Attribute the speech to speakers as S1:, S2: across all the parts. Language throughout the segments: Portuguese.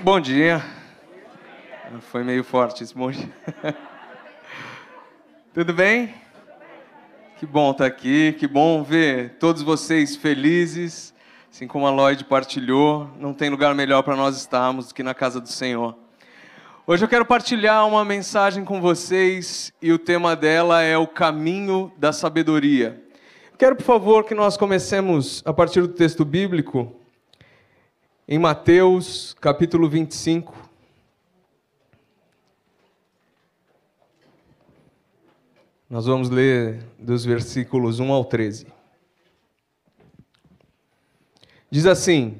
S1: Bom dia. Foi meio forte esse bom dia. Tudo bem? Que bom estar aqui, que bom ver todos vocês felizes, assim como a Lloyd partilhou. Não tem lugar melhor para nós estarmos do que na casa do Senhor. Hoje eu quero partilhar uma mensagem com vocês e o tema dela é o caminho da sabedoria. Quero, por favor, que nós comecemos a partir do texto bíblico em Mateus, capítulo 25. Nós vamos ler dos versículos 1 ao 13. Diz assim: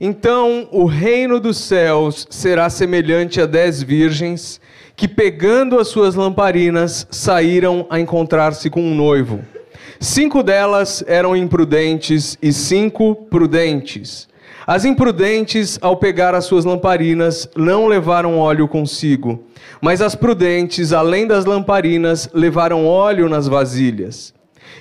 S1: Então o reino dos céus será semelhante a dez virgens que, pegando as suas lamparinas, saíram a encontrar-se com um noivo. Cinco delas eram imprudentes e cinco prudentes. As imprudentes, ao pegar as suas lamparinas, não levaram óleo consigo, mas as prudentes, além das lamparinas, levaram óleo nas vasilhas.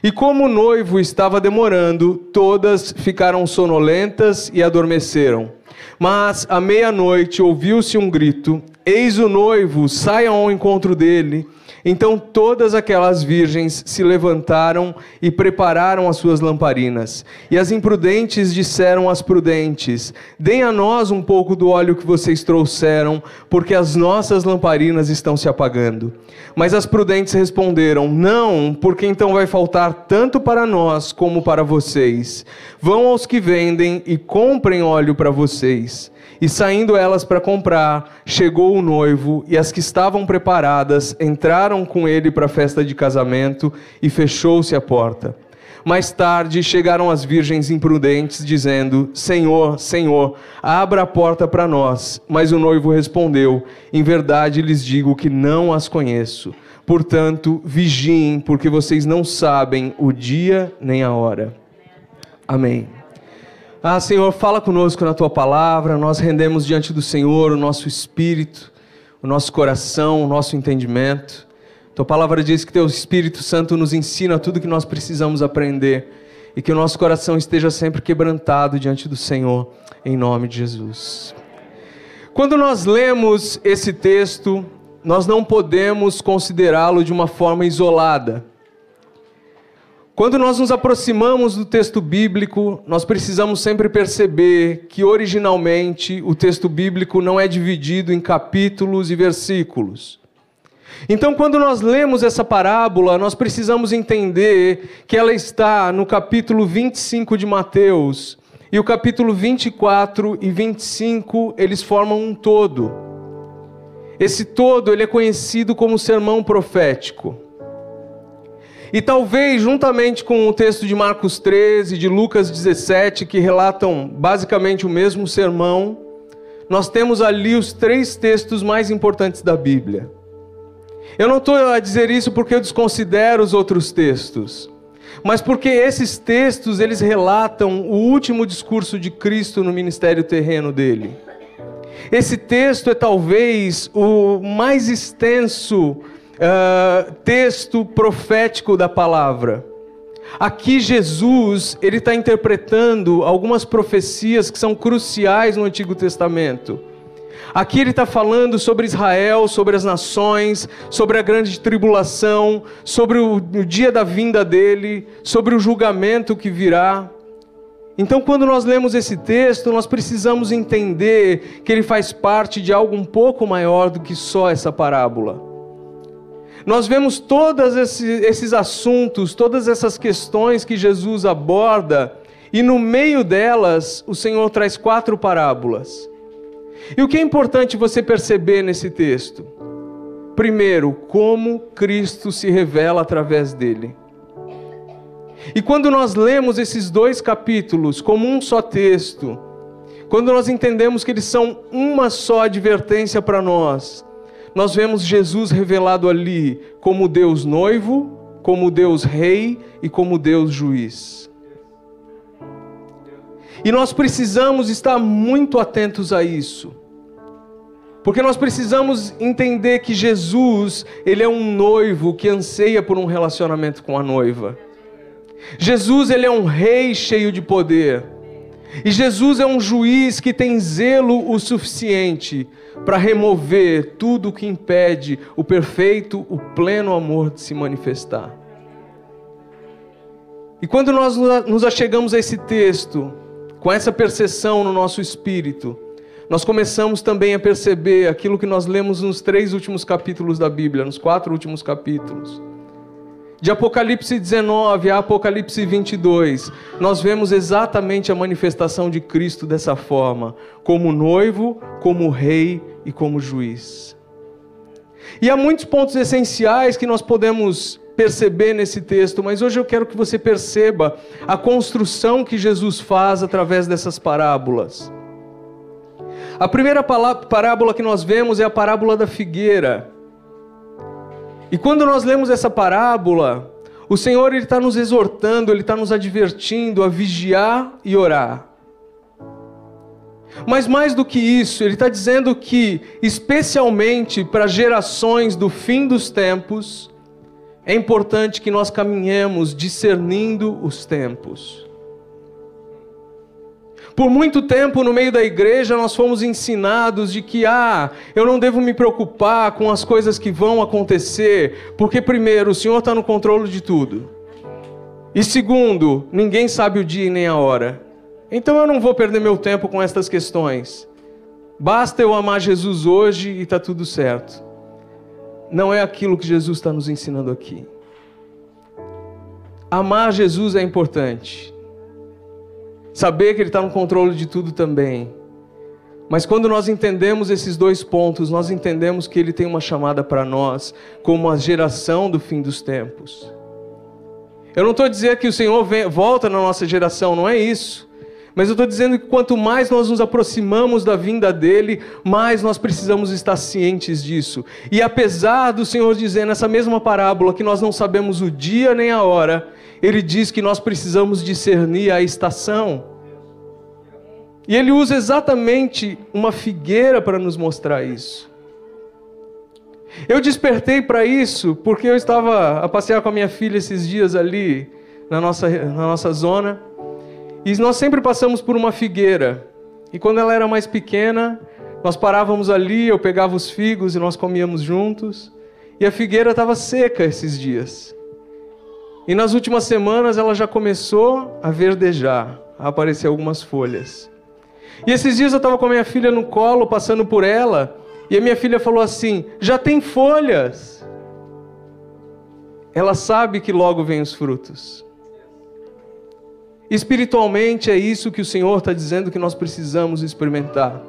S1: E como o noivo estava demorando, todas ficaram sonolentas e adormeceram. Mas à meia-noite ouviu-se um grito: Eis o noivo, saiam ao encontro dele. Então todas aquelas virgens se levantaram e prepararam as suas lamparinas. E as imprudentes disseram às prudentes: Deem a nós um pouco do óleo que vocês trouxeram, porque as nossas lamparinas estão se apagando. Mas as prudentes responderam: Não, porque então vai faltar tanto para nós como para vocês. Vão aos que vendem e comprem óleo para vocês. E saindo elas para comprar, chegou o noivo, e as que estavam preparadas entraram com ele para a festa de casamento, e fechou-se a porta. Mais tarde chegaram as virgens imprudentes, dizendo: Senhor, Senhor, abra a porta para nós. Mas o noivo respondeu: Em verdade lhes digo que não as conheço. Portanto, vigiem, porque vocês não sabem o dia nem a hora. Amém. Ah, Senhor, fala conosco na tua palavra. Nós rendemos diante do Senhor o nosso espírito, o nosso coração, o nosso entendimento. Tua palavra diz que teu Espírito Santo nos ensina tudo que nós precisamos aprender e que o nosso coração esteja sempre quebrantado diante do Senhor, em nome de Jesus. Quando nós lemos esse texto, nós não podemos considerá-lo de uma forma isolada. Quando nós nos aproximamos do texto bíblico, nós precisamos sempre perceber que originalmente o texto bíblico não é dividido em capítulos e versículos. Então, quando nós lemos essa parábola, nós precisamos entender que ela está no capítulo 25 de Mateus, e o capítulo 24 e 25, eles formam um todo. Esse todo, ele é conhecido como sermão profético. E talvez, juntamente com o texto de Marcos 13, de Lucas 17, que relatam basicamente o mesmo sermão, nós temos ali os três textos mais importantes da Bíblia. Eu não estou a dizer isso porque eu desconsidero os outros textos, mas porque esses textos eles relatam o último discurso de Cristo no ministério terreno dele. Esse texto é talvez o mais extenso uh, texto profético da palavra. Aqui Jesus ele está interpretando algumas profecias que são cruciais no Antigo Testamento. Aqui ele está falando sobre Israel, sobre as nações, sobre a grande tribulação, sobre o, o dia da vinda dele, sobre o julgamento que virá. Então, quando nós lemos esse texto, nós precisamos entender que ele faz parte de algo um pouco maior do que só essa parábola nós vemos todos esses assuntos, todas essas questões que Jesus aborda, e no meio delas o Senhor traz quatro parábolas. E o que é importante você perceber nesse texto? Primeiro, como Cristo se revela através dele. E quando nós lemos esses dois capítulos como um só texto, quando nós entendemos que eles são uma só advertência para nós, nós vemos Jesus revelado ali como Deus noivo, como Deus rei e como Deus juiz. E nós precisamos estar muito atentos a isso. Porque nós precisamos entender que Jesus, ele é um noivo que anseia por um relacionamento com a noiva. Jesus, ele é um rei cheio de poder. E Jesus é um juiz que tem zelo o suficiente para remover tudo o que impede o perfeito, o pleno amor de se manifestar. E quando nós nos achegamos a esse texto, com essa percepção no nosso espírito, nós começamos também a perceber aquilo que nós lemos nos três últimos capítulos da Bíblia, nos quatro últimos capítulos. De Apocalipse 19 a Apocalipse 22, nós vemos exatamente a manifestação de Cristo dessa forma, como noivo, como rei e como juiz. E há muitos pontos essenciais que nós podemos perceber nesse texto, mas hoje eu quero que você perceba a construção que Jesus faz através dessas parábolas. A primeira parábola que nós vemos é a parábola da figueira. E quando nós lemos essa parábola, o Senhor está nos exortando, Ele está nos advertindo a vigiar e orar. Mas mais do que isso, Ele está dizendo que, especialmente para gerações do fim dos tempos, é importante que nós caminhemos discernindo os tempos. Por muito tempo no meio da igreja nós fomos ensinados de que ah, eu não devo me preocupar com as coisas que vão acontecer, porque primeiro, o Senhor está no controle de tudo. E segundo, ninguém sabe o dia e nem a hora. Então eu não vou perder meu tempo com estas questões. Basta eu amar Jesus hoje e está tudo certo. Não é aquilo que Jesus está nos ensinando aqui. Amar Jesus é importante. Saber que Ele está no controle de tudo também. Mas quando nós entendemos esses dois pontos, nós entendemos que Ele tem uma chamada para nós, como a geração do fim dos tempos. Eu não estou dizendo que o Senhor vem, volta na nossa geração, não é isso. Mas eu estou dizendo que quanto mais nós nos aproximamos da vinda dele, mais nós precisamos estar cientes disso. E apesar do Senhor dizer nessa mesma parábola que nós não sabemos o dia nem a hora, ele diz que nós precisamos discernir a estação. E ele usa exatamente uma figueira para nos mostrar isso. Eu despertei para isso porque eu estava a passear com a minha filha esses dias ali na nossa, na nossa zona. E nós sempre passamos por uma figueira. E quando ela era mais pequena, nós parávamos ali, eu pegava os figos e nós comíamos juntos. E a figueira estava seca esses dias. E nas últimas semanas ela já começou a verdejar, a aparecer algumas folhas. E esses dias eu estava com a minha filha no colo, passando por ela, e a minha filha falou assim: já tem folhas. Ela sabe que logo vem os frutos. Espiritualmente é isso que o Senhor está dizendo que nós precisamos experimentar.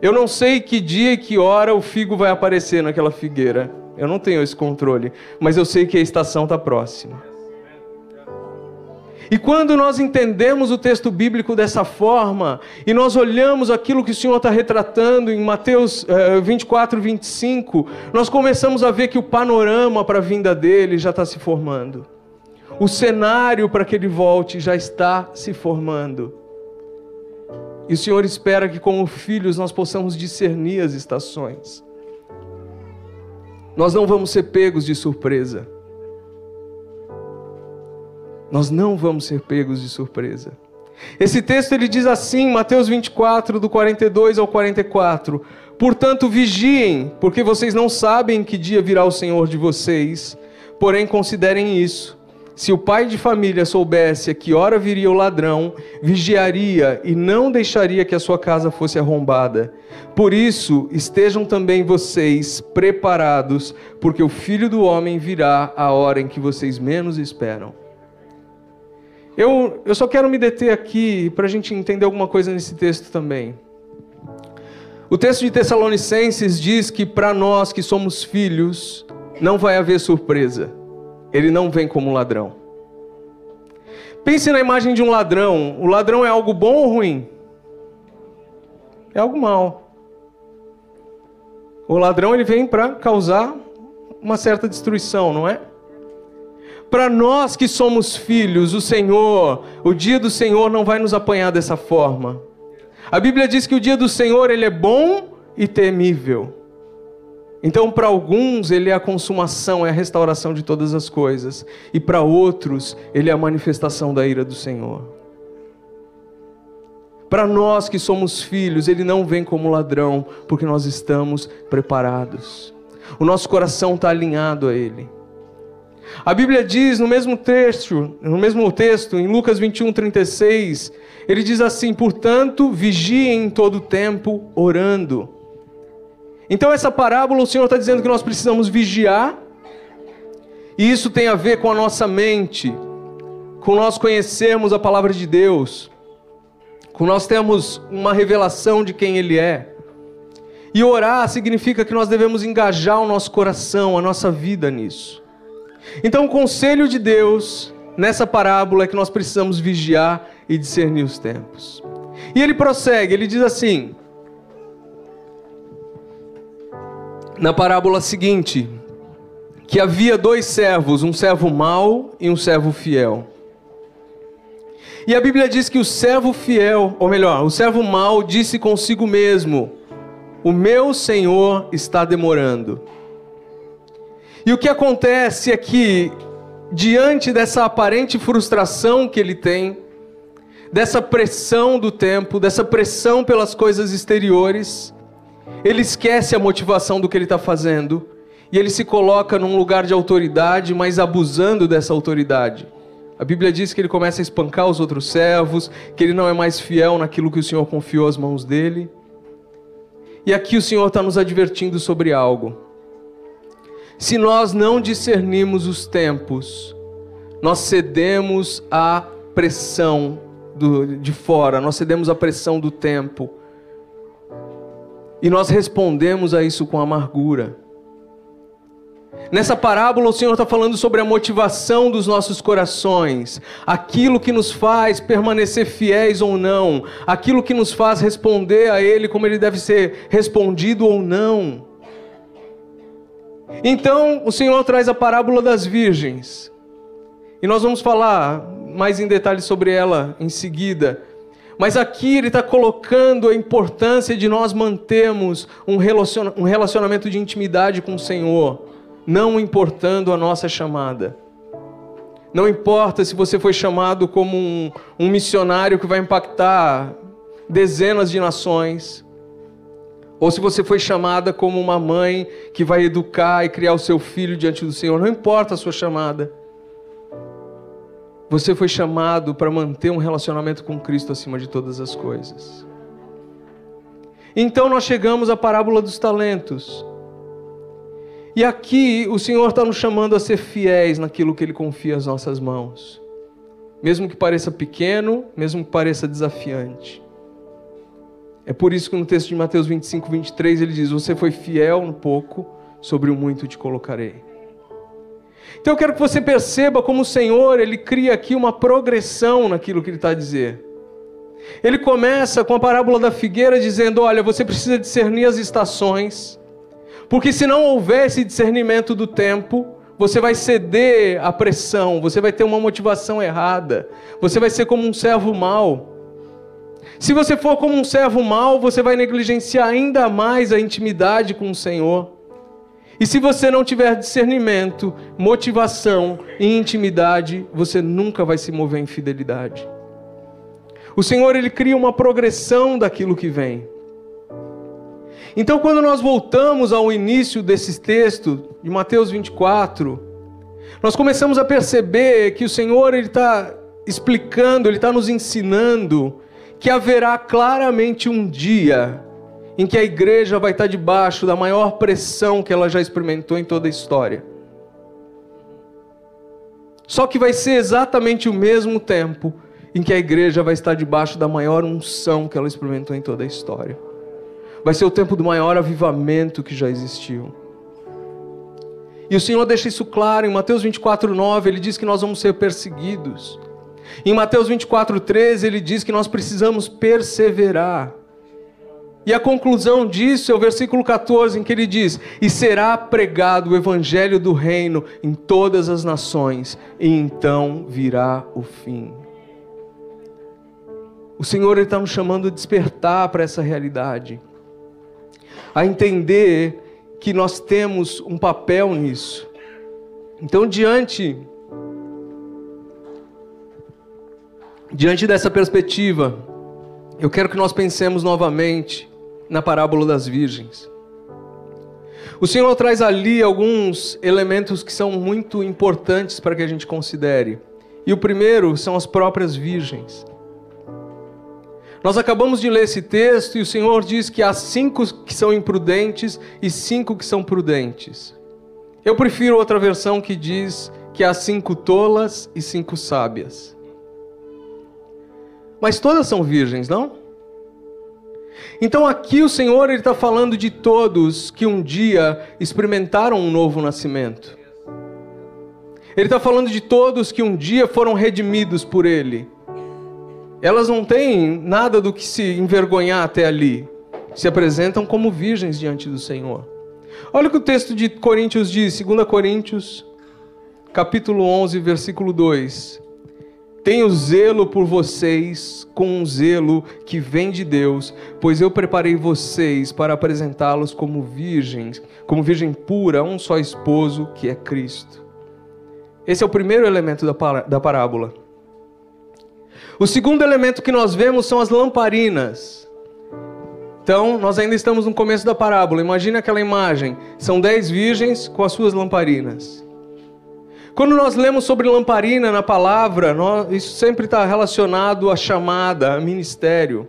S1: Eu não sei que dia e que hora o figo vai aparecer naquela figueira. Eu não tenho esse controle, mas eu sei que a estação está próxima. E quando nós entendemos o texto bíblico dessa forma, e nós olhamos aquilo que o Senhor está retratando em Mateus 24, 25, nós começamos a ver que o panorama para a vinda dele já está se formando. O cenário para que ele volte já está se formando. E o Senhor espera que, como filhos, nós possamos discernir as estações. Nós não vamos ser pegos de surpresa. Nós não vamos ser pegos de surpresa. Esse texto ele diz assim, Mateus 24, do 42 ao 44: Portanto, vigiem, porque vocês não sabem que dia virá o Senhor de vocês. Porém, considerem isso se o pai de família soubesse a que hora viria o ladrão, vigiaria e não deixaria que a sua casa fosse arrombada. Por isso, estejam também vocês preparados, porque o filho do homem virá a hora em que vocês menos esperam. Eu, eu só quero me deter aqui para a gente entender alguma coisa nesse texto também. O texto de Tessalonicenses diz que para nós que somos filhos, não vai haver surpresa ele não vem como ladrão. Pense na imagem de um ladrão. O ladrão é algo bom ou ruim? É algo mal. O ladrão ele vem para causar uma certa destruição, não é? Para nós que somos filhos, o Senhor, o dia do Senhor não vai nos apanhar dessa forma. A Bíblia diz que o dia do Senhor ele é bom e temível. Então, para alguns, ele é a consumação, é a restauração de todas as coisas, e para outros, ele é a manifestação da ira do Senhor. Para nós que somos filhos, ele não vem como ladrão, porque nós estamos preparados. O nosso coração está alinhado a ele. A Bíblia diz no mesmo texto, no mesmo texto, em Lucas 21, 36, ele diz assim: portanto, vigiem em todo tempo orando. Então, essa parábola, o Senhor está dizendo que nós precisamos vigiar, e isso tem a ver com a nossa mente, com nós conhecermos a palavra de Deus, com nós termos uma revelação de quem Ele é. E orar significa que nós devemos engajar o nosso coração, a nossa vida nisso. Então, o conselho de Deus nessa parábola é que nós precisamos vigiar e discernir os tempos. E ele prossegue, ele diz assim: na parábola seguinte, que havia dois servos, um servo mau e um servo fiel. E a Bíblia diz que o servo fiel, ou melhor, o servo mau disse consigo mesmo: O meu senhor está demorando. E o que acontece é que, diante dessa aparente frustração que ele tem, dessa pressão do tempo, dessa pressão pelas coisas exteriores, ele esquece a motivação do que ele está fazendo e ele se coloca num lugar de autoridade, mas abusando dessa autoridade. A Bíblia diz que ele começa a espancar os outros servos, que ele não é mais fiel naquilo que o Senhor confiou às mãos dele. E aqui o Senhor está nos advertindo sobre algo. Se nós não discernimos os tempos, nós cedemos à pressão do, de fora, nós cedemos à pressão do tempo. E nós respondemos a isso com amargura. Nessa parábola, o Senhor está falando sobre a motivação dos nossos corações, aquilo que nos faz permanecer fiéis ou não, aquilo que nos faz responder a Ele como Ele deve ser respondido ou não. Então, o Senhor traz a parábola das virgens. E nós vamos falar mais em detalhes sobre ela em seguida. Mas aqui ele está colocando a importância de nós mantermos um relacionamento de intimidade com o Senhor, não importando a nossa chamada. Não importa se você foi chamado como um, um missionário que vai impactar dezenas de nações, ou se você foi chamada como uma mãe que vai educar e criar o seu filho diante do Senhor, não importa a sua chamada. Você foi chamado para manter um relacionamento com Cristo acima de todas as coisas. Então nós chegamos à parábola dos talentos. E aqui o Senhor está nos chamando a ser fiéis naquilo que Ele confia às nossas mãos. Mesmo que pareça pequeno, mesmo que pareça desafiante. É por isso que no texto de Mateus 25, 23 ele diz: Você foi fiel no pouco, sobre o muito te colocarei. Então eu quero que você perceba como o Senhor ele cria aqui uma progressão naquilo que ele está a dizer. Ele começa com a parábola da figueira dizendo: Olha, você precisa discernir as estações, porque se não houver esse discernimento do tempo, você vai ceder à pressão, você vai ter uma motivação errada, você vai ser como um servo mau. Se você for como um servo mau, você vai negligenciar ainda mais a intimidade com o Senhor. E se você não tiver discernimento, motivação e intimidade, você nunca vai se mover em fidelidade. O Senhor ele cria uma progressão daquilo que vem. Então, quando nós voltamos ao início desse texto de Mateus 24, nós começamos a perceber que o Senhor ele está explicando, ele está nos ensinando que haverá claramente um dia em que a igreja vai estar debaixo da maior pressão que ela já experimentou em toda a história. Só que vai ser exatamente o mesmo tempo em que a igreja vai estar debaixo da maior unção que ela experimentou em toda a história. Vai ser o tempo do maior avivamento que já existiu. E o Senhor deixa isso claro em Mateus 24, 9, ele diz que nós vamos ser perseguidos. Em Mateus 24, 13, ele diz que nós precisamos perseverar. E a conclusão disso é o versículo 14, em que ele diz: E será pregado o evangelho do reino em todas as nações, e então virá o fim. O Senhor está nos chamando a despertar para essa realidade, a entender que nós temos um papel nisso. Então, diante Diante dessa perspectiva, eu quero que nós pensemos novamente na parábola das virgens. O Senhor traz ali alguns elementos que são muito importantes para que a gente considere. E o primeiro são as próprias virgens. Nós acabamos de ler esse texto e o Senhor diz que há cinco que são imprudentes e cinco que são prudentes. Eu prefiro outra versão que diz que há cinco tolas e cinco sábias. Mas todas são virgens, não? Então aqui o Senhor está falando de todos que um dia experimentaram um novo nascimento. Ele está falando de todos que um dia foram redimidos por Ele. Elas não têm nada do que se envergonhar até ali. Se apresentam como virgens diante do Senhor. Olha o que o texto de Coríntios diz, 2 Coríntios, capítulo 11, versículo 2. Tenho zelo por vocês com um zelo que vem de Deus, pois eu preparei vocês para apresentá-los como virgens, como virgem pura, um só esposo, que é Cristo. Esse é o primeiro elemento da parábola. O segundo elemento que nós vemos são as lamparinas. Então, nós ainda estamos no começo da parábola. Imagine aquela imagem. São dez virgens com as suas lamparinas. Quando nós lemos sobre lamparina na palavra, nós, isso sempre está relacionado à chamada, a ministério.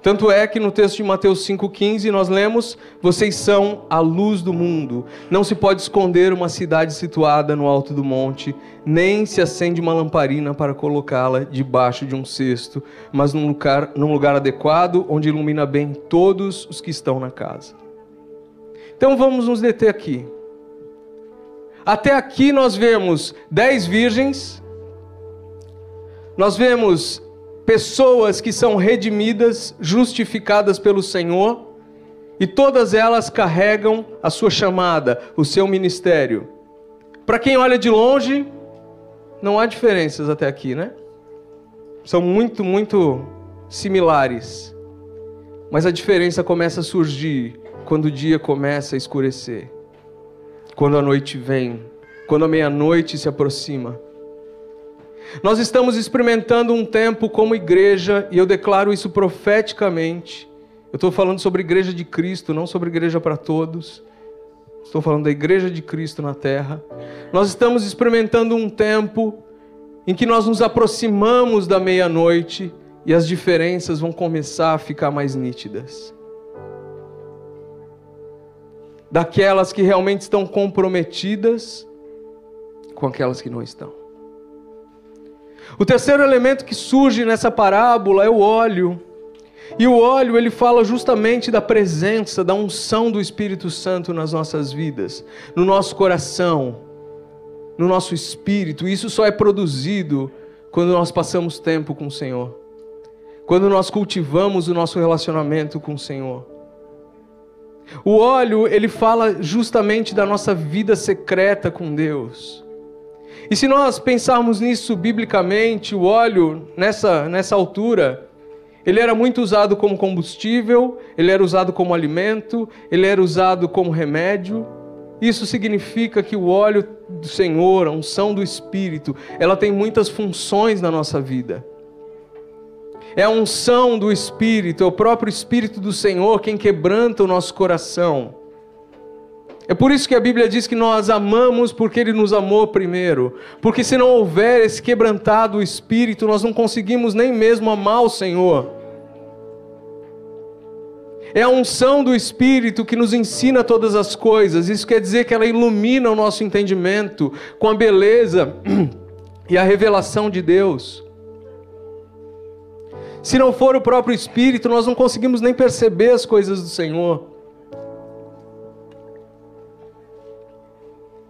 S1: Tanto é que no texto de Mateus 5,15 nós lemos: Vocês são a luz do mundo. Não se pode esconder uma cidade situada no alto do monte, nem se acende uma lamparina para colocá-la debaixo de um cesto, mas num lugar, num lugar adequado, onde ilumina bem todos os que estão na casa. Então vamos nos deter aqui. Até aqui nós vemos dez virgens, nós vemos pessoas que são redimidas, justificadas pelo Senhor, e todas elas carregam a sua chamada, o seu ministério. Para quem olha de longe, não há diferenças até aqui, né? São muito, muito similares. Mas a diferença começa a surgir quando o dia começa a escurecer quando a noite vem, quando a meia-noite se aproxima. Nós estamos experimentando um tempo como igreja, e eu declaro isso profeticamente. Eu estou falando sobre a igreja de Cristo, não sobre a igreja para todos. Estou falando da igreja de Cristo na terra. Nós estamos experimentando um tempo em que nós nos aproximamos da meia-noite e as diferenças vão começar a ficar mais nítidas daquelas que realmente estão comprometidas com aquelas que não estão. O terceiro elemento que surge nessa parábola é o óleo. E o óleo, ele fala justamente da presença, da unção do Espírito Santo nas nossas vidas, no nosso coração, no nosso espírito. Isso só é produzido quando nós passamos tempo com o Senhor. Quando nós cultivamos o nosso relacionamento com o Senhor. O óleo, ele fala justamente da nossa vida secreta com Deus. E se nós pensarmos nisso biblicamente, o óleo, nessa, nessa altura, ele era muito usado como combustível, ele era usado como alimento, ele era usado como remédio. Isso significa que o óleo do Senhor, a unção do Espírito, ela tem muitas funções na nossa vida é a unção do Espírito, é o próprio Espírito do Senhor quem quebranta o nosso coração. É por isso que a Bíblia diz que nós amamos porque Ele nos amou primeiro. Porque se não houver esse quebrantado Espírito, nós não conseguimos nem mesmo amar o Senhor. É a unção do Espírito que nos ensina todas as coisas. Isso quer dizer que ela ilumina o nosso entendimento com a beleza e a revelação de Deus. Se não for o próprio Espírito, nós não conseguimos nem perceber as coisas do Senhor.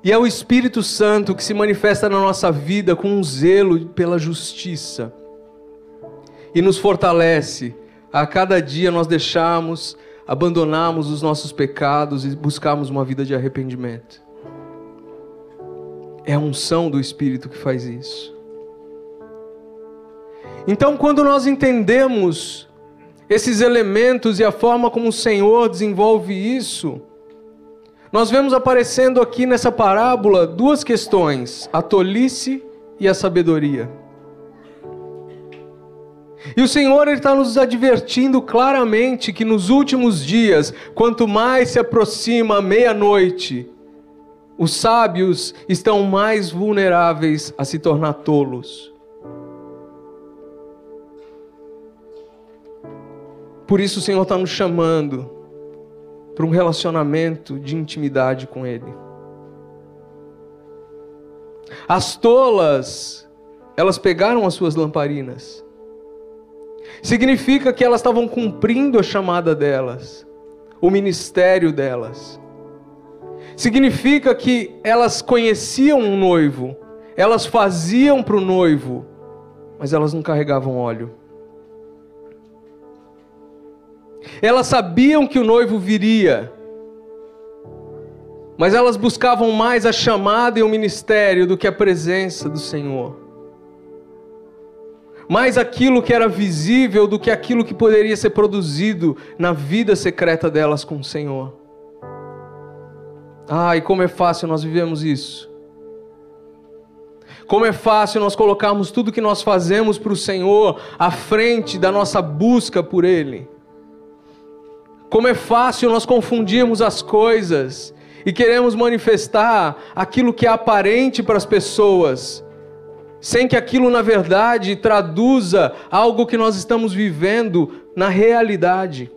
S1: E é o Espírito Santo que se manifesta na nossa vida com um zelo pela justiça e nos fortalece a cada dia nós deixarmos, abandonarmos os nossos pecados e buscarmos uma vida de arrependimento. É a unção do Espírito que faz isso. Então, quando nós entendemos esses elementos e a forma como o Senhor desenvolve isso, nós vemos aparecendo aqui nessa parábola duas questões: a tolice e a sabedoria. E o Senhor está nos advertindo claramente que nos últimos dias, quanto mais se aproxima a meia-noite, os sábios estão mais vulneráveis a se tornar tolos. Por isso o Senhor está nos chamando para um relacionamento de intimidade com Ele. As tolas, elas pegaram as suas lamparinas. Significa que elas estavam cumprindo a chamada delas, o ministério delas. Significa que elas conheciam um noivo, elas faziam para o noivo, mas elas não carregavam óleo. Elas sabiam que o noivo viria, mas elas buscavam mais a chamada e o ministério do que a presença do Senhor. Mais aquilo que era visível do que aquilo que poderia ser produzido na vida secreta delas com o Senhor. Ai, como é fácil nós vivemos isso. Como é fácil nós colocarmos tudo que nós fazemos para o Senhor à frente da nossa busca por Ele. Como é fácil nós confundirmos as coisas e queremos manifestar aquilo que é aparente para as pessoas, sem que aquilo na verdade traduza algo que nós estamos vivendo na realidade.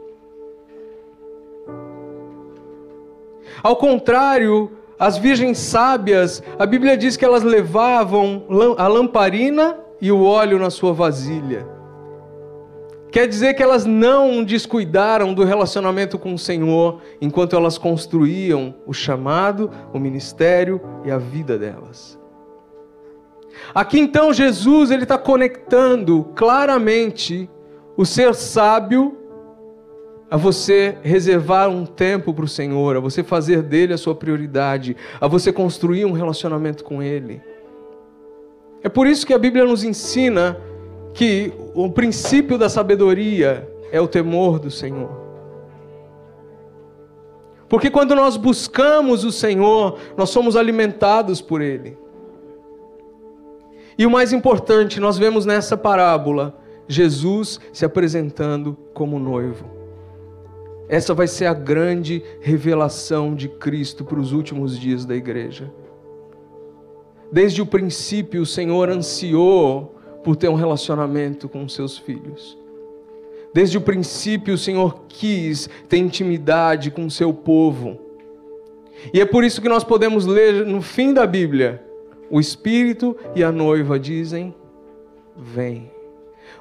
S1: Ao contrário, as virgens sábias, a Bíblia diz que elas levavam a lamparina e o óleo na sua vasilha. Quer dizer que elas não descuidaram do relacionamento com o Senhor enquanto elas construíam o chamado, o ministério e a vida delas. Aqui então Jesus ele está conectando claramente o ser sábio a você reservar um tempo para o Senhor, a você fazer dele a sua prioridade, a você construir um relacionamento com Ele. É por isso que a Bíblia nos ensina que o princípio da sabedoria é o temor do Senhor. Porque quando nós buscamos o Senhor, nós somos alimentados por Ele. E o mais importante, nós vemos nessa parábola Jesus se apresentando como noivo. Essa vai ser a grande revelação de Cristo para os últimos dias da igreja. Desde o princípio, o Senhor ansiou por ter um relacionamento com os seus filhos. Desde o princípio, o Senhor quis ter intimidade com o seu povo. E é por isso que nós podemos ler no fim da Bíblia: o Espírito e a noiva dizem: Vem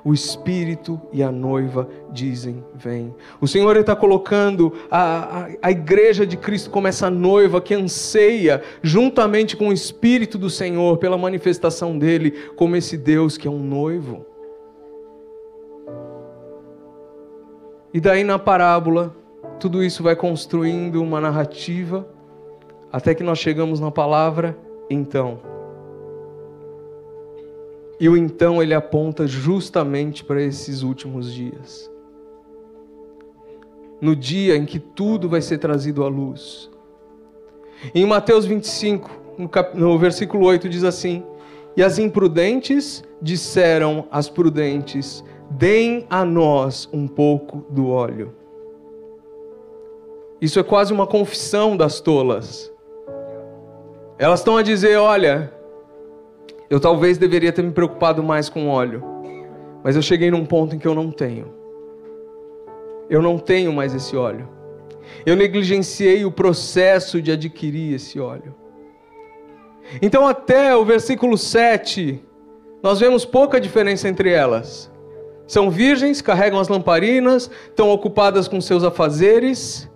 S1: o Espírito e a noiva dizem: Vem. O Senhor está colocando a, a, a igreja de Cristo como essa noiva que anseia, juntamente com o Espírito do Senhor, pela manifestação dele, como esse Deus que é um noivo. E daí na parábola, tudo isso vai construindo uma narrativa, até que nós chegamos na palavra então. E o então ele aponta justamente para esses últimos dias. No dia em que tudo vai ser trazido à luz. Em Mateus 25, no, cap... no versículo 8, diz assim: E as imprudentes disseram às prudentes: Deem a nós um pouco do óleo. Isso é quase uma confissão das tolas. Elas estão a dizer: Olha, eu talvez deveria ter me preocupado mais com óleo, mas eu cheguei num ponto em que eu não tenho. Eu não tenho mais esse óleo. Eu negligenciei o processo de adquirir esse óleo. Então, até o versículo 7, nós vemos pouca diferença entre elas. São virgens, carregam as lamparinas, estão ocupadas com seus afazeres,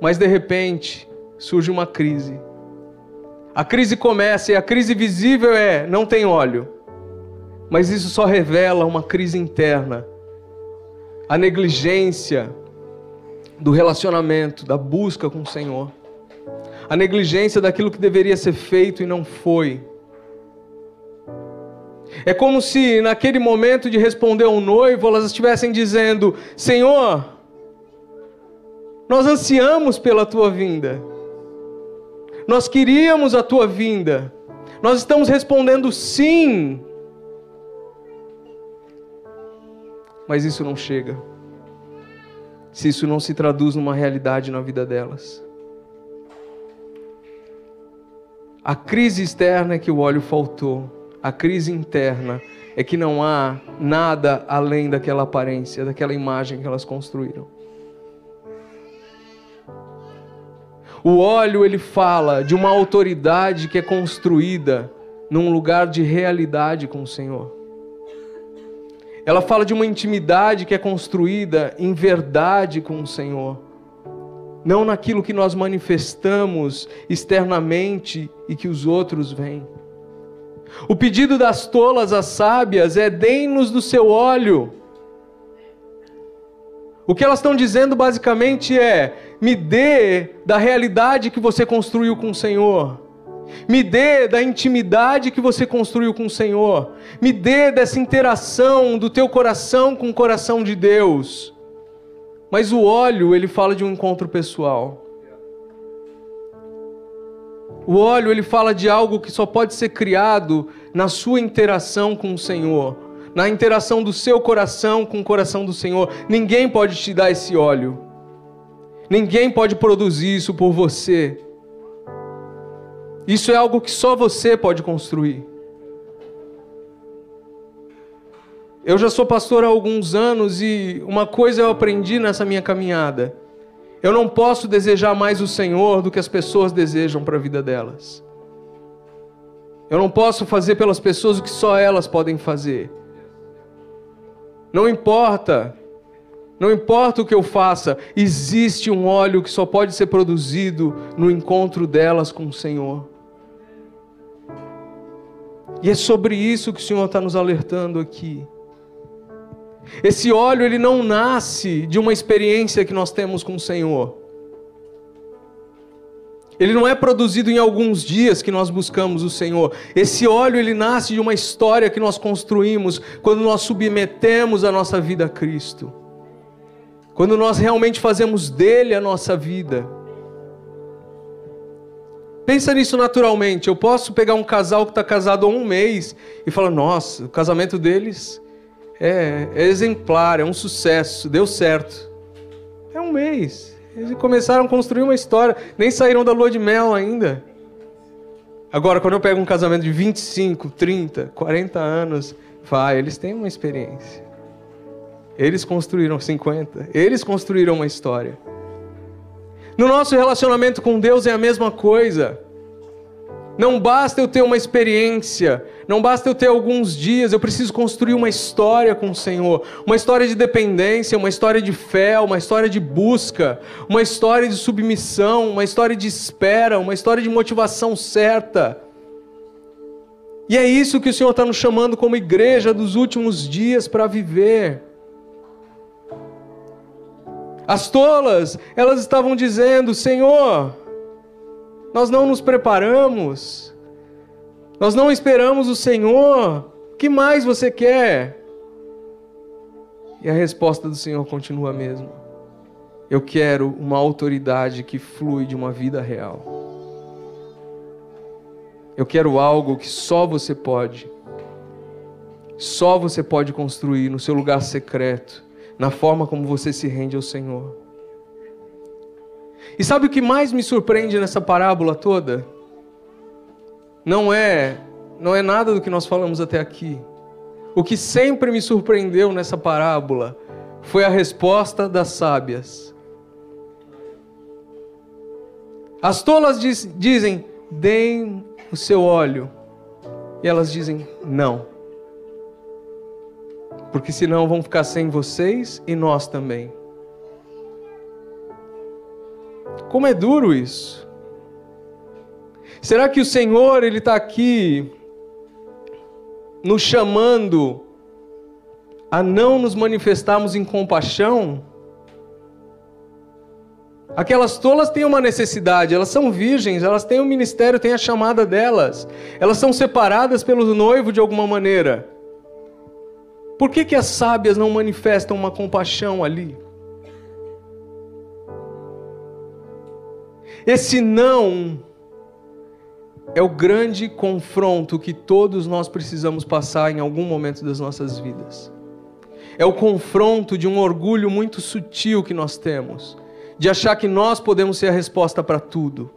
S1: mas de repente surge uma crise. A crise começa e a crise visível é não tem óleo. Mas isso só revela uma crise interna. A negligência do relacionamento, da busca com o Senhor. A negligência daquilo que deveria ser feito e não foi. É como se naquele momento de responder ao noivo, elas estivessem dizendo: Senhor, nós ansiamos pela tua vinda. Nós queríamos a tua vinda. Nós estamos respondendo sim. mas isso não chega. Se isso não se traduz numa realidade na vida delas. A crise externa é que o óleo faltou. A crise interna é que não há nada além daquela aparência, daquela imagem que elas construíram. O óleo ele fala de uma autoridade que é construída num lugar de realidade com o Senhor. Ela fala de uma intimidade que é construída em verdade com o Senhor. Não naquilo que nós manifestamos externamente e que os outros veem. O pedido das tolas às sábias é: deem-nos do seu óleo. O que elas estão dizendo basicamente é: me dê da realidade que você construiu com o Senhor. Me dê da intimidade que você construiu com o Senhor. Me dê dessa interação do teu coração com o coração de Deus. Mas o óleo, ele fala de um encontro pessoal. O óleo, ele fala de algo que só pode ser criado na sua interação com o Senhor na interação do seu coração com o coração do Senhor. Ninguém pode te dar esse óleo. Ninguém pode produzir isso por você. Isso é algo que só você pode construir. Eu já sou pastor há alguns anos e uma coisa eu aprendi nessa minha caminhada. Eu não posso desejar mais o Senhor do que as pessoas desejam para a vida delas. Eu não posso fazer pelas pessoas o que só elas podem fazer. Não importa. Não importa o que eu faça, existe um óleo que só pode ser produzido no encontro delas com o Senhor. E é sobre isso que o Senhor está nos alertando aqui. Esse óleo ele não nasce de uma experiência que nós temos com o Senhor. Ele não é produzido em alguns dias que nós buscamos o Senhor. Esse óleo ele nasce de uma história que nós construímos quando nós submetemos a nossa vida a Cristo. Quando nós realmente fazemos dele a nossa vida. Pensa nisso naturalmente. Eu posso pegar um casal que está casado há um mês e falar: nossa, o casamento deles é, é exemplar, é um sucesso, deu certo. É um mês. Eles começaram a construir uma história, nem saíram da lua de mel ainda. Agora, quando eu pego um casamento de 25, 30, 40 anos, vai, eles têm uma experiência. Eles construíram 50, eles construíram uma história. No nosso relacionamento com Deus é a mesma coisa. Não basta eu ter uma experiência, não basta eu ter alguns dias, eu preciso construir uma história com o Senhor, uma história de dependência, uma história de fé, uma história de busca, uma história de submissão, uma história de espera, uma história de motivação certa. E é isso que o Senhor está nos chamando como igreja dos últimos dias para viver. As tolas, elas estavam dizendo: Senhor, nós não nos preparamos, nós não esperamos o Senhor, o que mais você quer? E a resposta do Senhor continua a mesma. Eu quero uma autoridade que flui de uma vida real. Eu quero algo que só você pode. Só você pode construir no seu lugar secreto, na forma como você se rende ao Senhor. E sabe o que mais me surpreende nessa parábola toda? Não é, não é nada do que nós falamos até aqui. O que sempre me surpreendeu nessa parábola foi a resposta das sábias. As tolas diz, dizem: deem o seu óleo. E elas dizem: não. Porque senão vão ficar sem vocês e nós também. Como é duro isso. Será que o Senhor ele está aqui nos chamando a não nos manifestarmos em compaixão? Aquelas tolas têm uma necessidade, elas são virgens, elas têm um ministério, têm a chamada delas. Elas são separadas pelo noivo de alguma maneira. Por que, que as sábias não manifestam uma compaixão ali? Esse não é o grande confronto que todos nós precisamos passar em algum momento das nossas vidas. é o confronto de um orgulho muito sutil que nós temos, de achar que nós podemos ser a resposta para tudo,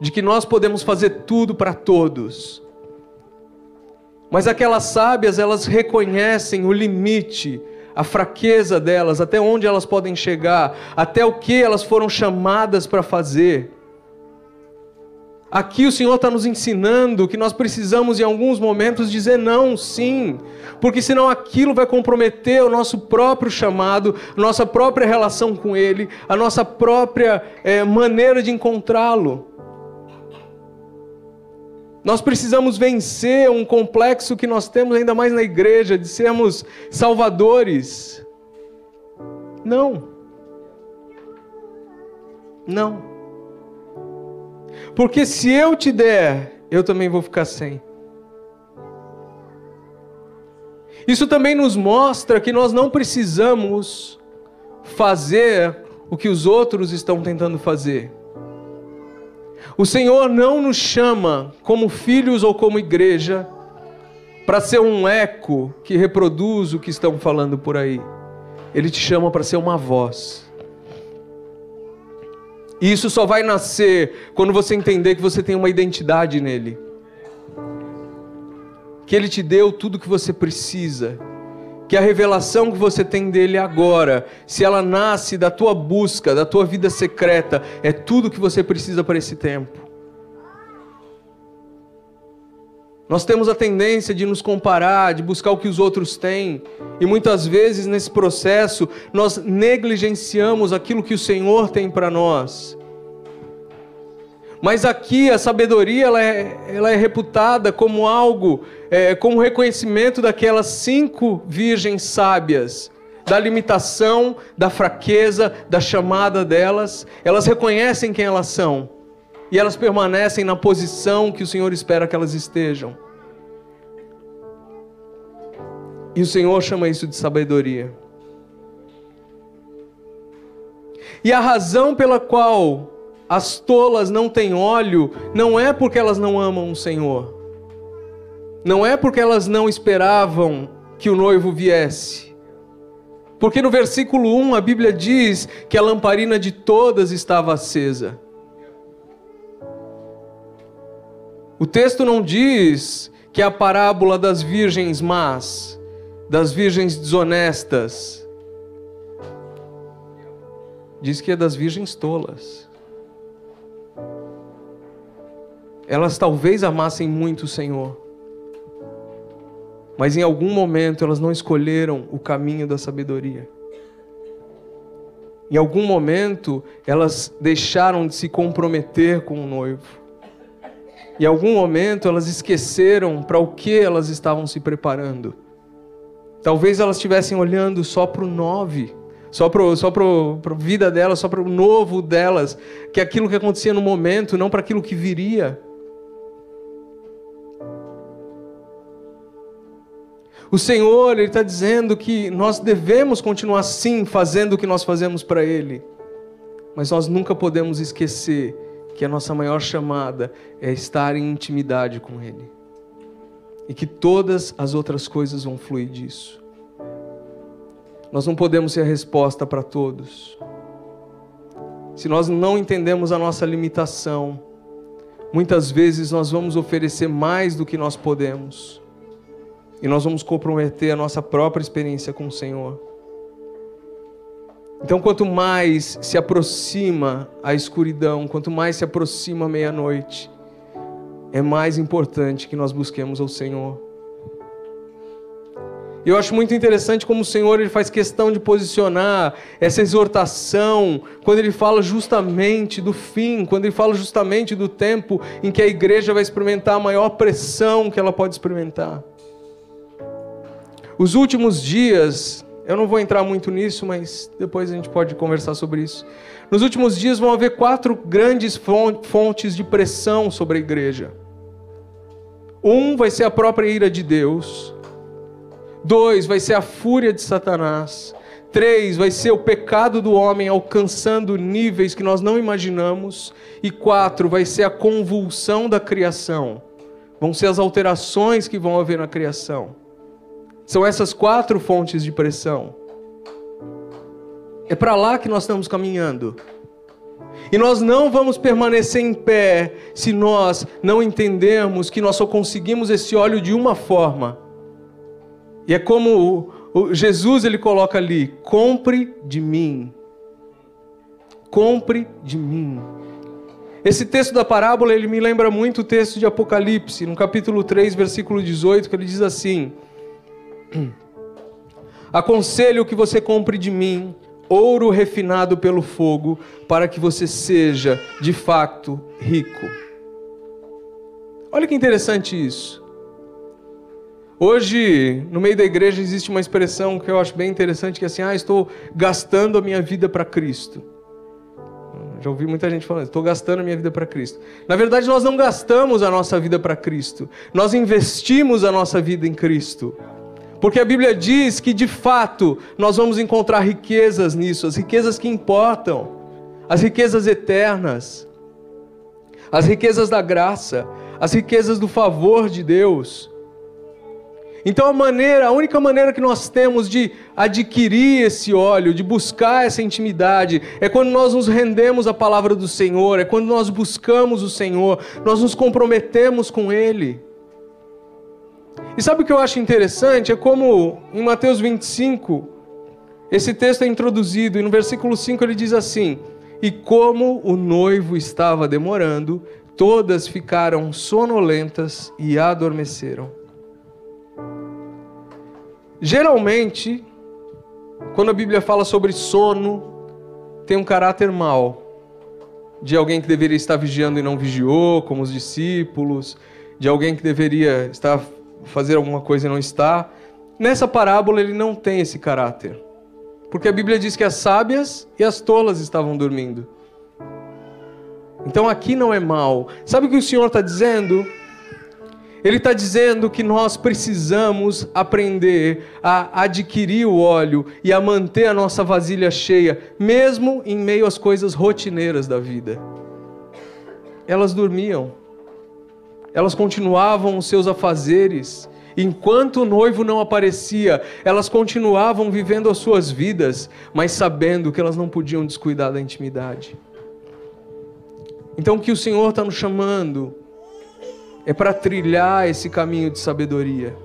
S1: de que nós podemos fazer tudo para todos. Mas aquelas sábias, elas reconhecem o limite, a fraqueza delas, até onde elas podem chegar, até o que elas foram chamadas para fazer. Aqui o Senhor está nos ensinando que nós precisamos, em alguns momentos, dizer não, sim, porque senão aquilo vai comprometer o nosso próprio chamado, nossa própria relação com Ele, a nossa própria é, maneira de encontrá-lo. Nós precisamos vencer um complexo que nós temos ainda mais na igreja, de sermos salvadores. Não. Não. Porque se eu te der, eu também vou ficar sem. Isso também nos mostra que nós não precisamos fazer o que os outros estão tentando fazer. O Senhor não nos chama como filhos ou como igreja para ser um eco que reproduz o que estão falando por aí. Ele te chama para ser uma voz. E isso só vai nascer quando você entender que você tem uma identidade nele. Que ele te deu tudo o que você precisa. Que a revelação que você tem dele agora, se ela nasce da tua busca, da tua vida secreta, é tudo que você precisa para esse tempo. Nós temos a tendência de nos comparar, de buscar o que os outros têm, e muitas vezes nesse processo nós negligenciamos aquilo que o Senhor tem para nós. Mas aqui a sabedoria ela é, ela é reputada como algo, é, como reconhecimento daquelas cinco virgens sábias, da limitação, da fraqueza, da chamada delas. Elas reconhecem quem elas são e elas permanecem na posição que o Senhor espera que elas estejam. E o Senhor chama isso de sabedoria. E a razão pela qual as tolas não têm óleo não é porque elas não amam o Senhor. Não é porque elas não esperavam que o noivo viesse. Porque no versículo 1 a Bíblia diz que a lamparina de todas estava acesa. O texto não diz que é a parábola das virgens más, das virgens desonestas. Diz que é das virgens tolas. Elas talvez amassem muito o Senhor, mas em algum momento elas não escolheram o caminho da sabedoria. Em algum momento elas deixaram de se comprometer com o noivo. Em algum momento elas esqueceram para o que elas estavam se preparando. Talvez elas estivessem olhando só para o nove, só para só a vida delas, só para o novo delas, que é aquilo que acontecia no momento, não para aquilo que viria. O Senhor ele está dizendo que nós devemos continuar sim fazendo o que nós fazemos para Ele, mas nós nunca podemos esquecer que a nossa maior chamada é estar em intimidade com Ele. E que todas as outras coisas vão fluir disso. Nós não podemos ser a resposta para todos. Se nós não entendemos a nossa limitação, muitas vezes nós vamos oferecer mais do que nós podemos. E nós vamos comprometer a nossa própria experiência com o Senhor. Então, quanto mais se aproxima a escuridão, quanto mais se aproxima a meia-noite, é mais importante que nós busquemos ao Senhor. Eu acho muito interessante como o Senhor ele faz questão de posicionar essa exortação, quando ele fala justamente do fim, quando ele fala justamente do tempo em que a igreja vai experimentar a maior pressão que ela pode experimentar. Os últimos dias eu não vou entrar muito nisso, mas depois a gente pode conversar sobre isso. Nos últimos dias vão haver quatro grandes fontes de pressão sobre a igreja. Um vai ser a própria ira de Deus. Dois vai ser a fúria de Satanás. Três vai ser o pecado do homem alcançando níveis que nós não imaginamos. E quatro vai ser a convulsão da criação. Vão ser as alterações que vão haver na criação. São essas quatro fontes de pressão. É para lá que nós estamos caminhando. E nós não vamos permanecer em pé se nós não entendermos que nós só conseguimos esse óleo de uma forma. E é como Jesus ele coloca ali: compre de mim. Compre de mim. Esse texto da parábola, ele me lembra muito o texto de Apocalipse, no capítulo 3, versículo 18, que ele diz assim: Aconselho que você compre de mim ouro refinado pelo fogo, para que você seja, de fato, rico. Olha que interessante isso. Hoje, no meio da igreja, existe uma expressão que eu acho bem interessante, que é assim, ah, estou gastando a minha vida para Cristo. Já ouvi muita gente falando, estou gastando a minha vida para Cristo. Na verdade, nós não gastamos a nossa vida para Cristo. Nós investimos a nossa vida em Cristo. Porque a Bíblia diz que de fato nós vamos encontrar riquezas nisso, as riquezas que importam, as riquezas eternas, as riquezas da graça, as riquezas do favor de Deus. Então a maneira, a única maneira que nós temos de adquirir esse óleo, de buscar essa intimidade, é quando nós nos rendemos à palavra do Senhor, é quando nós buscamos o Senhor, nós nos comprometemos com Ele. E sabe o que eu acho interessante? É como em Mateus 25, esse texto é introduzido, e no versículo 5 ele diz assim: E como o noivo estava demorando, todas ficaram sonolentas e adormeceram. Geralmente, quando a Bíblia fala sobre sono, tem um caráter mau, de alguém que deveria estar vigiando e não vigiou, como os discípulos, de alguém que deveria estar fazer alguma coisa e não está. Nessa parábola ele não tem esse caráter. Porque a Bíblia diz que as sábias e as tolas estavam dormindo. Então aqui não é mal. Sabe o que o Senhor está dizendo? Ele está dizendo que nós precisamos aprender a adquirir o óleo e a manter a nossa vasilha cheia, mesmo em meio às coisas rotineiras da vida. Elas dormiam elas continuavam os seus afazeres. Enquanto o noivo não aparecia, elas continuavam vivendo as suas vidas, mas sabendo que elas não podiam descuidar da intimidade. Então, o que o Senhor está nos chamando é para trilhar esse caminho de sabedoria.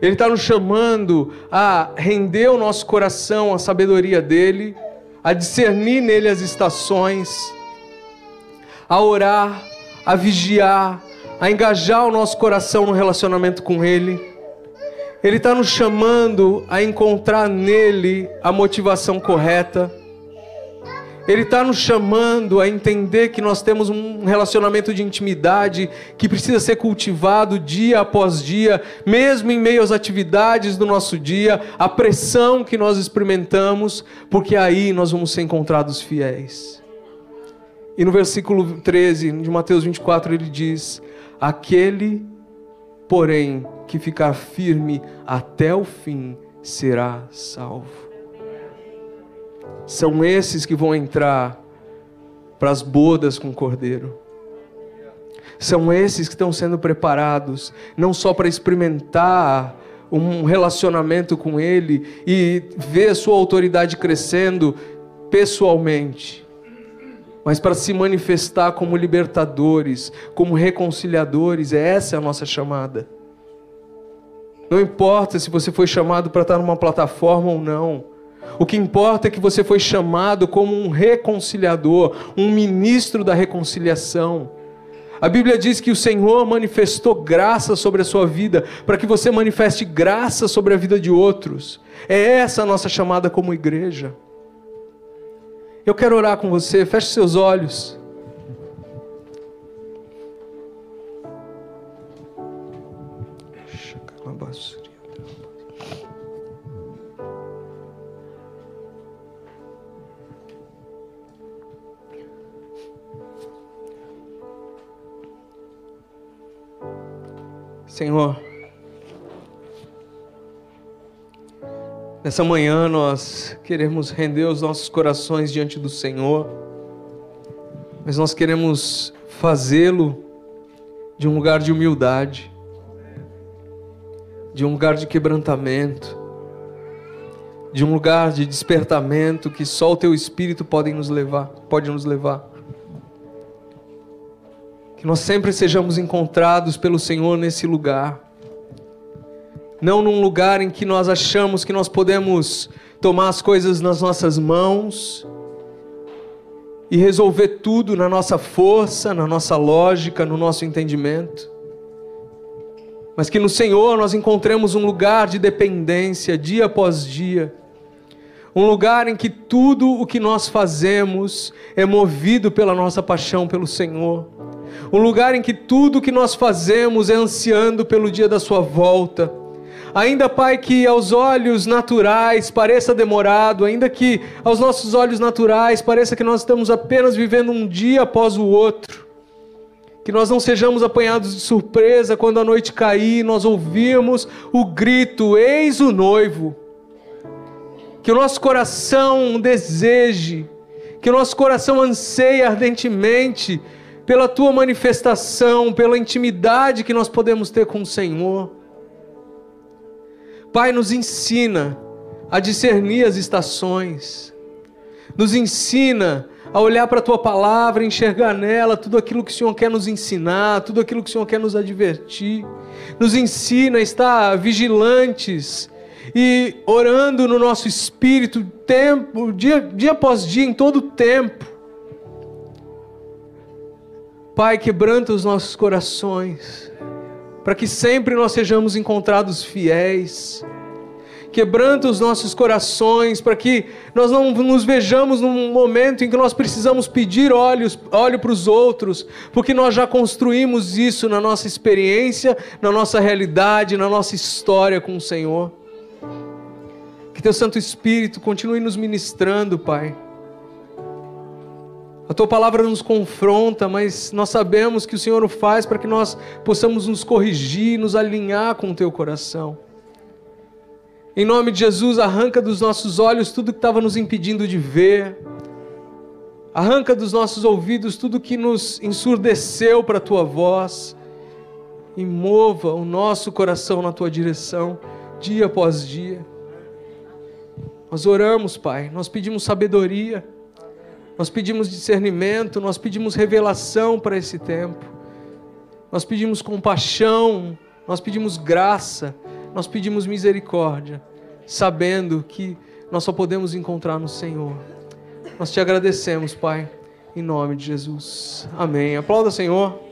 S1: Ele está nos chamando a render o nosso coração à sabedoria dele, a discernir nele as estações, a orar, a vigiar, a engajar o nosso coração no relacionamento com Ele. Ele está nos chamando a encontrar nele a motivação correta. Ele está nos chamando a entender que nós temos um relacionamento de intimidade que precisa ser cultivado dia após dia, mesmo em meio às atividades do nosso dia, a pressão que nós experimentamos, porque aí nós vamos ser encontrados fiéis. E no versículo 13 de Mateus 24 ele diz: Aquele, porém, que ficar firme até o fim será salvo. São esses que vão entrar para as bodas com o Cordeiro. São esses que estão sendo preparados, não só para experimentar um relacionamento com Ele e ver sua autoridade crescendo pessoalmente, mas para se manifestar como libertadores, como reconciliadores, essa é a nossa chamada. Não importa se você foi chamado para estar numa plataforma ou não. O que importa é que você foi chamado como um reconciliador, um ministro da reconciliação. A Bíblia diz que o Senhor manifestou graça sobre a sua vida, para que você manifeste graça sobre a vida de outros. É essa a nossa chamada como igreja. Eu quero orar com você, feche seus olhos. Senhor, Nessa manhã nós queremos render os nossos corações diante do Senhor, mas nós queremos fazê-lo de um lugar de humildade. de um lugar de quebrantamento, de um lugar de despertamento que só o teu espírito pode nos levar, pode nos levar. Que nós sempre sejamos encontrados pelo Senhor nesse lugar. Não num lugar em que nós achamos que nós podemos tomar as coisas nas nossas mãos e resolver tudo na nossa força, na nossa lógica, no nosso entendimento. Mas que no Senhor nós encontremos um lugar de dependência dia após dia. Um lugar em que tudo o que nós fazemos é movido pela nossa paixão pelo Senhor. Um lugar em que tudo o que nós fazemos é ansiando pelo dia da Sua volta Ainda, Pai, que aos olhos naturais pareça demorado, ainda que aos nossos olhos naturais pareça que nós estamos apenas vivendo um dia após o outro, que nós não sejamos apanhados de surpresa quando a noite cair, nós ouvimos o grito: Eis o noivo. Que o nosso coração deseje, que o nosso coração anseie ardentemente pela tua manifestação, pela intimidade que nós podemos ter com o Senhor. Pai, nos ensina a discernir as estações, nos ensina a olhar para a tua palavra, enxergar nela tudo aquilo que o Senhor quer nos ensinar, tudo aquilo que o Senhor quer nos advertir, nos ensina a estar vigilantes e orando no nosso espírito, tempo, dia, dia após dia, em todo o tempo. Pai, quebranta os nossos corações para que sempre nós sejamos encontrados fiéis. Quebranta os nossos corações, para que nós não nos vejamos num momento em que nós precisamos pedir olhos, para os outros, porque nós já construímos isso na nossa experiência, na nossa realidade, na nossa história com o Senhor. Que Teu Santo Espírito continue nos ministrando, Pai a tua palavra nos confronta, mas nós sabemos que o Senhor o faz para que nós possamos nos corrigir, nos alinhar com o teu coração. Em nome de Jesus, arranca dos nossos olhos tudo que estava nos impedindo de ver. Arranca dos nossos ouvidos tudo que nos ensurdeceu para a tua voz. E mova o nosso coração na tua direção, dia após dia. Nós oramos, Pai, nós pedimos sabedoria. Nós pedimos discernimento, nós pedimos revelação para esse tempo. Nós pedimos compaixão, nós pedimos graça, nós pedimos misericórdia, sabendo que nós só podemos encontrar no Senhor. Nós te agradecemos, Pai, em nome de Jesus. Amém. Aplauda, Senhor.